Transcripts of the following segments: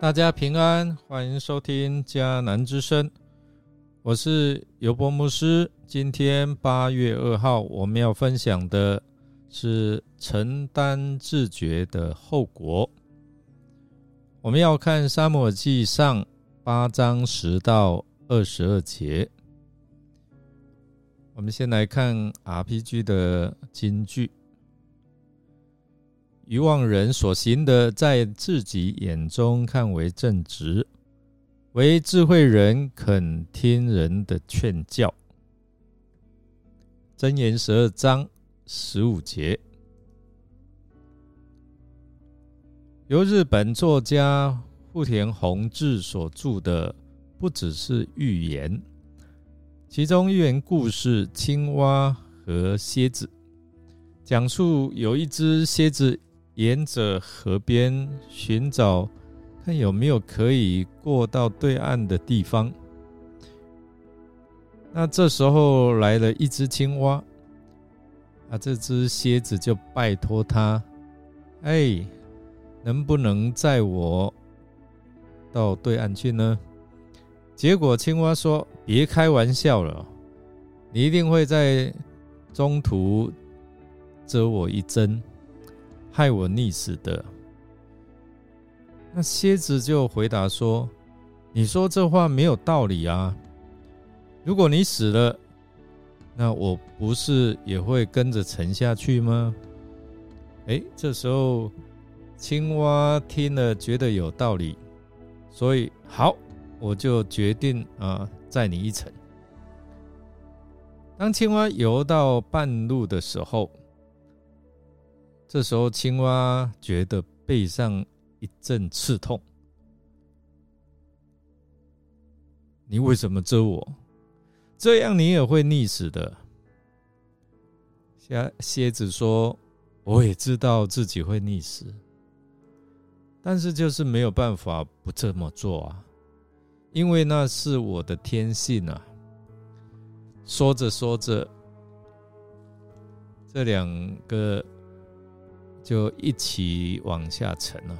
大家平安，欢迎收听迦南之声，我是尤伯牧师。今天八月二号，我们要分享的是承担自觉的后果。我们要看沙漠记上八章十到二十二节。我们先来看 RPG 的金句。愚妄人所行的，在自己眼中看为正直；为智慧人肯听人的劝教。箴言十二章十五节，由日本作家富田弘志所著的，不只是寓言，其中寓言故事《青蛙和蝎子》，讲述有一只蝎子。沿着河边寻找，看有没有可以过到对岸的地方。那这时候来了一只青蛙，啊，这只蝎子就拜托他：“哎，能不能载我到对岸去呢？”结果青蛙说：“别开玩笑了，你一定会在中途蛰我一针。”害我溺死的，那蝎子就回答说：“你说这话没有道理啊！如果你死了，那我不是也会跟着沉下去吗？”哎，这时候青蛙听了觉得有道理，所以好，我就决定啊载你一程。当青蛙游到半路的时候。这时候，青蛙觉得背上一阵刺痛。你为什么蛰我？这样你也会溺死的。蝎蝎子说：“我也知道自己会溺死，但是就是没有办法不这么做啊，因为那是我的天性啊。”说着说着，这两个。就一起往下沉了。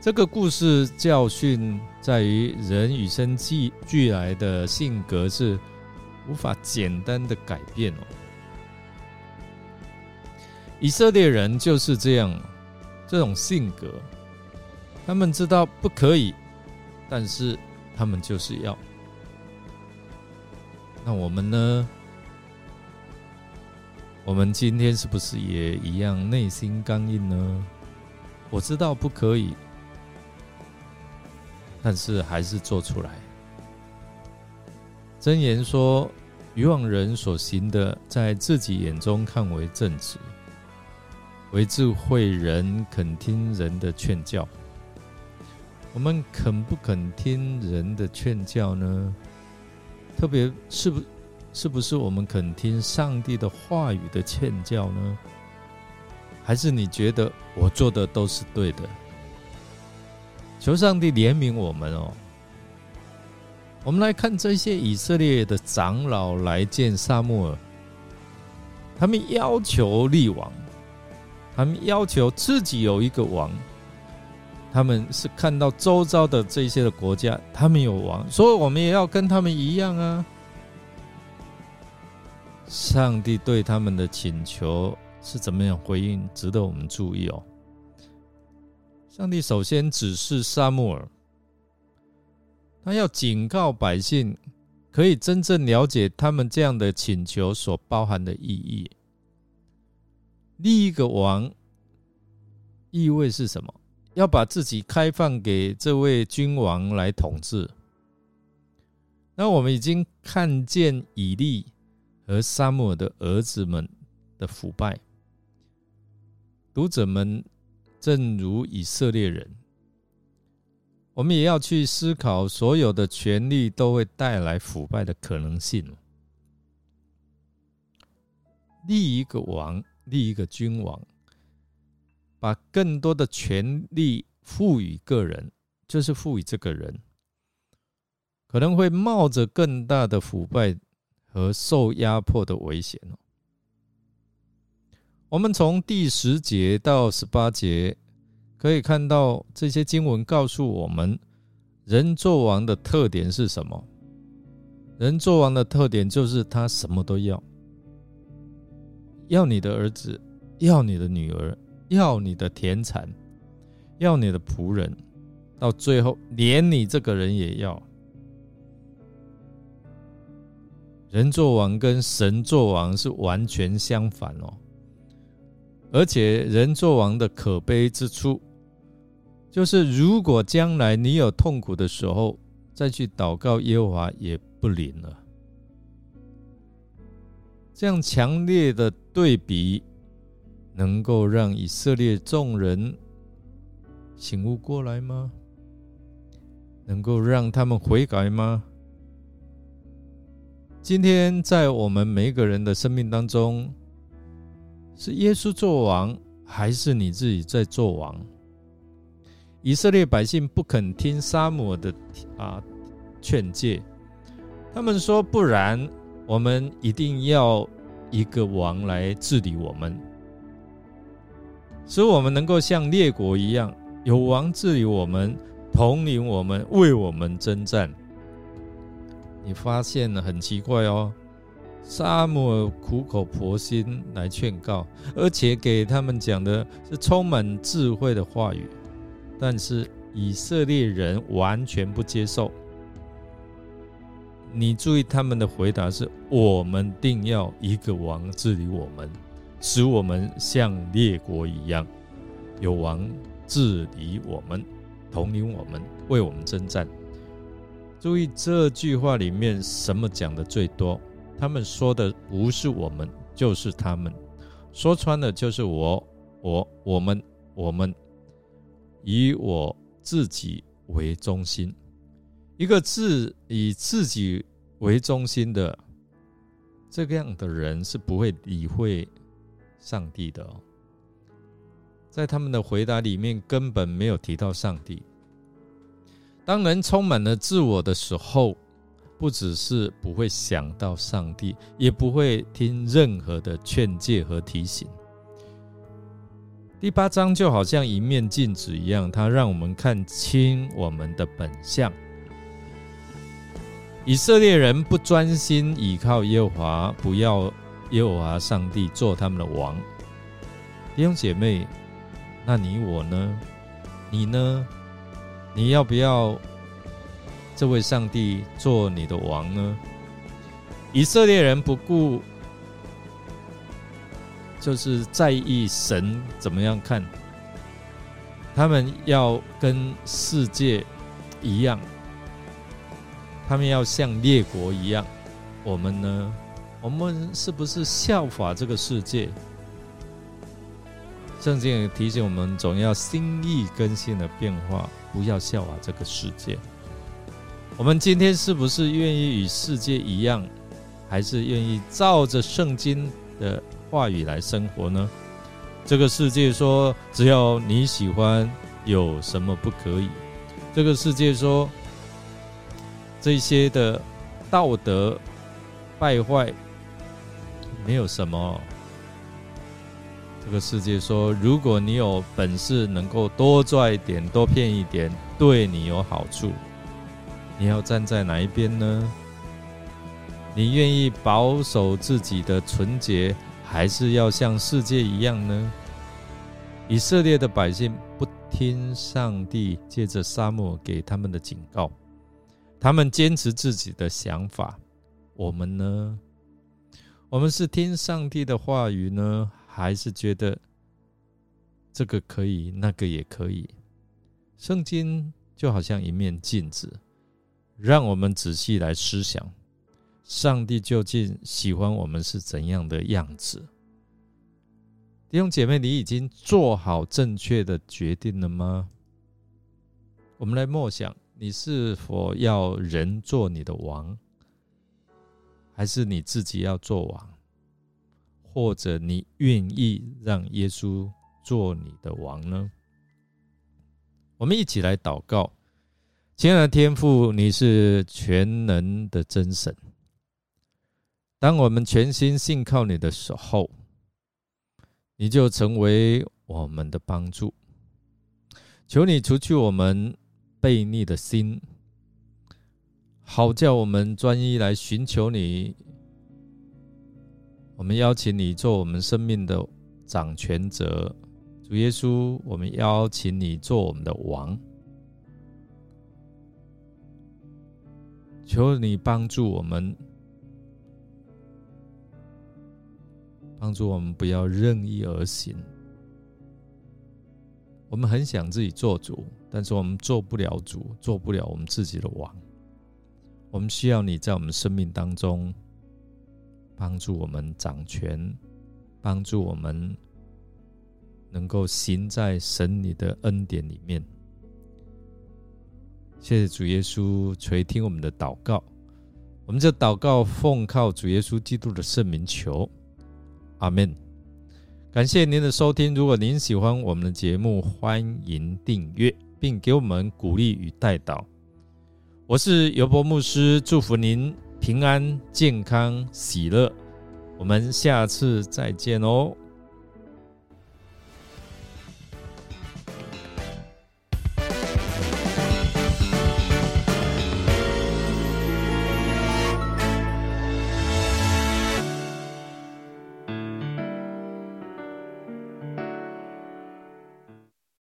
这个故事教训在于，人与生俱俱来的性格是无法简单的改变哦。以色列人就是这样，这种性格，他们知道不可以，但是他们就是要。那我们呢？我们今天是不是也一样内心刚硬呢？我知道不可以，但是还是做出来。真言说：愚妄人所行的，在自己眼中看为正直；为智慧人肯听人的劝教。我们肯不肯听人的劝教呢？特别是不？是不是我们肯听上帝的话语的劝教呢？还是你觉得我做的都是对的？求上帝怜悯我们哦。我们来看这些以色列的长老来见萨穆尔，他们要求立王，他们要求自己有一个王，他们是看到周遭的这些的国家，他们有王，所以我们也要跟他们一样啊。上帝对他们的请求是怎么样回应？值得我们注意哦。上帝首先指示沙穆尔，他要警告百姓，可以真正了解他们这样的请求所包含的意义。立一个王，意味是什么？要把自己开放给这位君王来统治。那我们已经看见以利。而沙漠的儿子们的腐败，读者们正如以色列人，我们也要去思考，所有的权利都会带来腐败的可能性。立一个王，立一个君王，把更多的权利赋予个人，就是赋予这个人，可能会冒着更大的腐败。和受压迫的危险哦。我们从第十节到十八节可以看到这些经文告诉我们，人做王的特点是什么？人做王的特点就是他什么都要，要你的儿子，要你的女儿，要你的田产，要你的仆人，到最后连你这个人也要。人做王跟神做王是完全相反哦，而且人做王的可悲之处。就是，如果将来你有痛苦的时候，再去祷告耶和华也不灵了。这样强烈的对比，能够让以色列众人醒悟过来吗？能够让他们悔改吗？今天在我们每一个人的生命当中，是耶稣做王，还是你自己在做王？以色列百姓不肯听沙姆的啊劝诫，他们说：“不然，我们一定要一个王来治理我们，使我们能够像列国一样，有王治理我们，统领我们，为我们征战。”你发现了很奇怪哦，沙姆苦口婆心来劝告，而且给他们讲的是充满智慧的话语。但是以色列人完全不接受。你注意他们的回答是：我们定要一个王治理我们，使我们像列国一样，有王治理我们，统领我们，为我们征战。注意这句话里面什么讲的最多？他们说的不是我们，就是他们。说穿了就是我，我，我们，我们。以我自己为中心，一个自以自己为中心的这个样的人是不会理会上帝的哦。在他们的回答里面，根本没有提到上帝。当人充满了自我的时候，不只是不会想到上帝，也不会听任何的劝诫和提醒。第八章就好像一面镜子一样，它让我们看清我们的本相。以色列人不专心倚靠耶和华，不要耶和华上帝做他们的王。弟兄姐妹，那你我呢？你呢？你要不要这位上帝做你的王呢？以色列人不顾。就是在意神怎么样看，他们要跟世界一样，他们要像列国一样。我们呢？我们是不是效法这个世界？圣经也提醒我们，总要心意更新的变化，不要效法这个世界。我们今天是不是愿意与世界一样，还是愿意照着圣经的？话语来生活呢？这个世界说，只要你喜欢，有什么不可以？这个世界说，这些的道德败坏没有什么。这个世界说，如果你有本事，能够多赚一点，多骗一点，对你有好处，你要站在哪一边呢？你愿意保守自己的纯洁？还是要像世界一样呢？以色列的百姓不听上帝借着沙漠给他们的警告，他们坚持自己的想法。我们呢？我们是听上帝的话语呢，还是觉得这个可以，那个也可以？圣经就好像一面镜子，让我们仔细来思想。上帝究竟喜欢我们是怎样的样子？弟兄姐妹，你已经做好正确的决定了吗？我们来默想，你是否要人做你的王，还是你自己要做王？或者你愿意让耶稣做你的王呢？我们一起来祷告，亲爱的天父，你是全能的真神。当我们全心信靠你的时候，你就成为我们的帮助。求你除去我们悖逆的心，好叫我们专一来寻求你。我们邀请你做我们生命的掌权者，主耶稣，我们邀请你做我们的王。求你帮助我们，帮助我们不要任意而行。我们很想自己做主，但是我们做不了主，做不了我们自己的王。我们需要你在我们生命当中帮助我们掌权，帮助我们能够行在神你的恩典里面。谢谢主耶稣垂听我们的祷告，我们这祷告奉靠主耶稣基督的圣名求，阿门。感谢您的收听。如果您喜欢我们的节目，欢迎订阅并给我们鼓励与带导。我是尤伯牧师，祝福您平安、健康、喜乐。我们下次再见哦。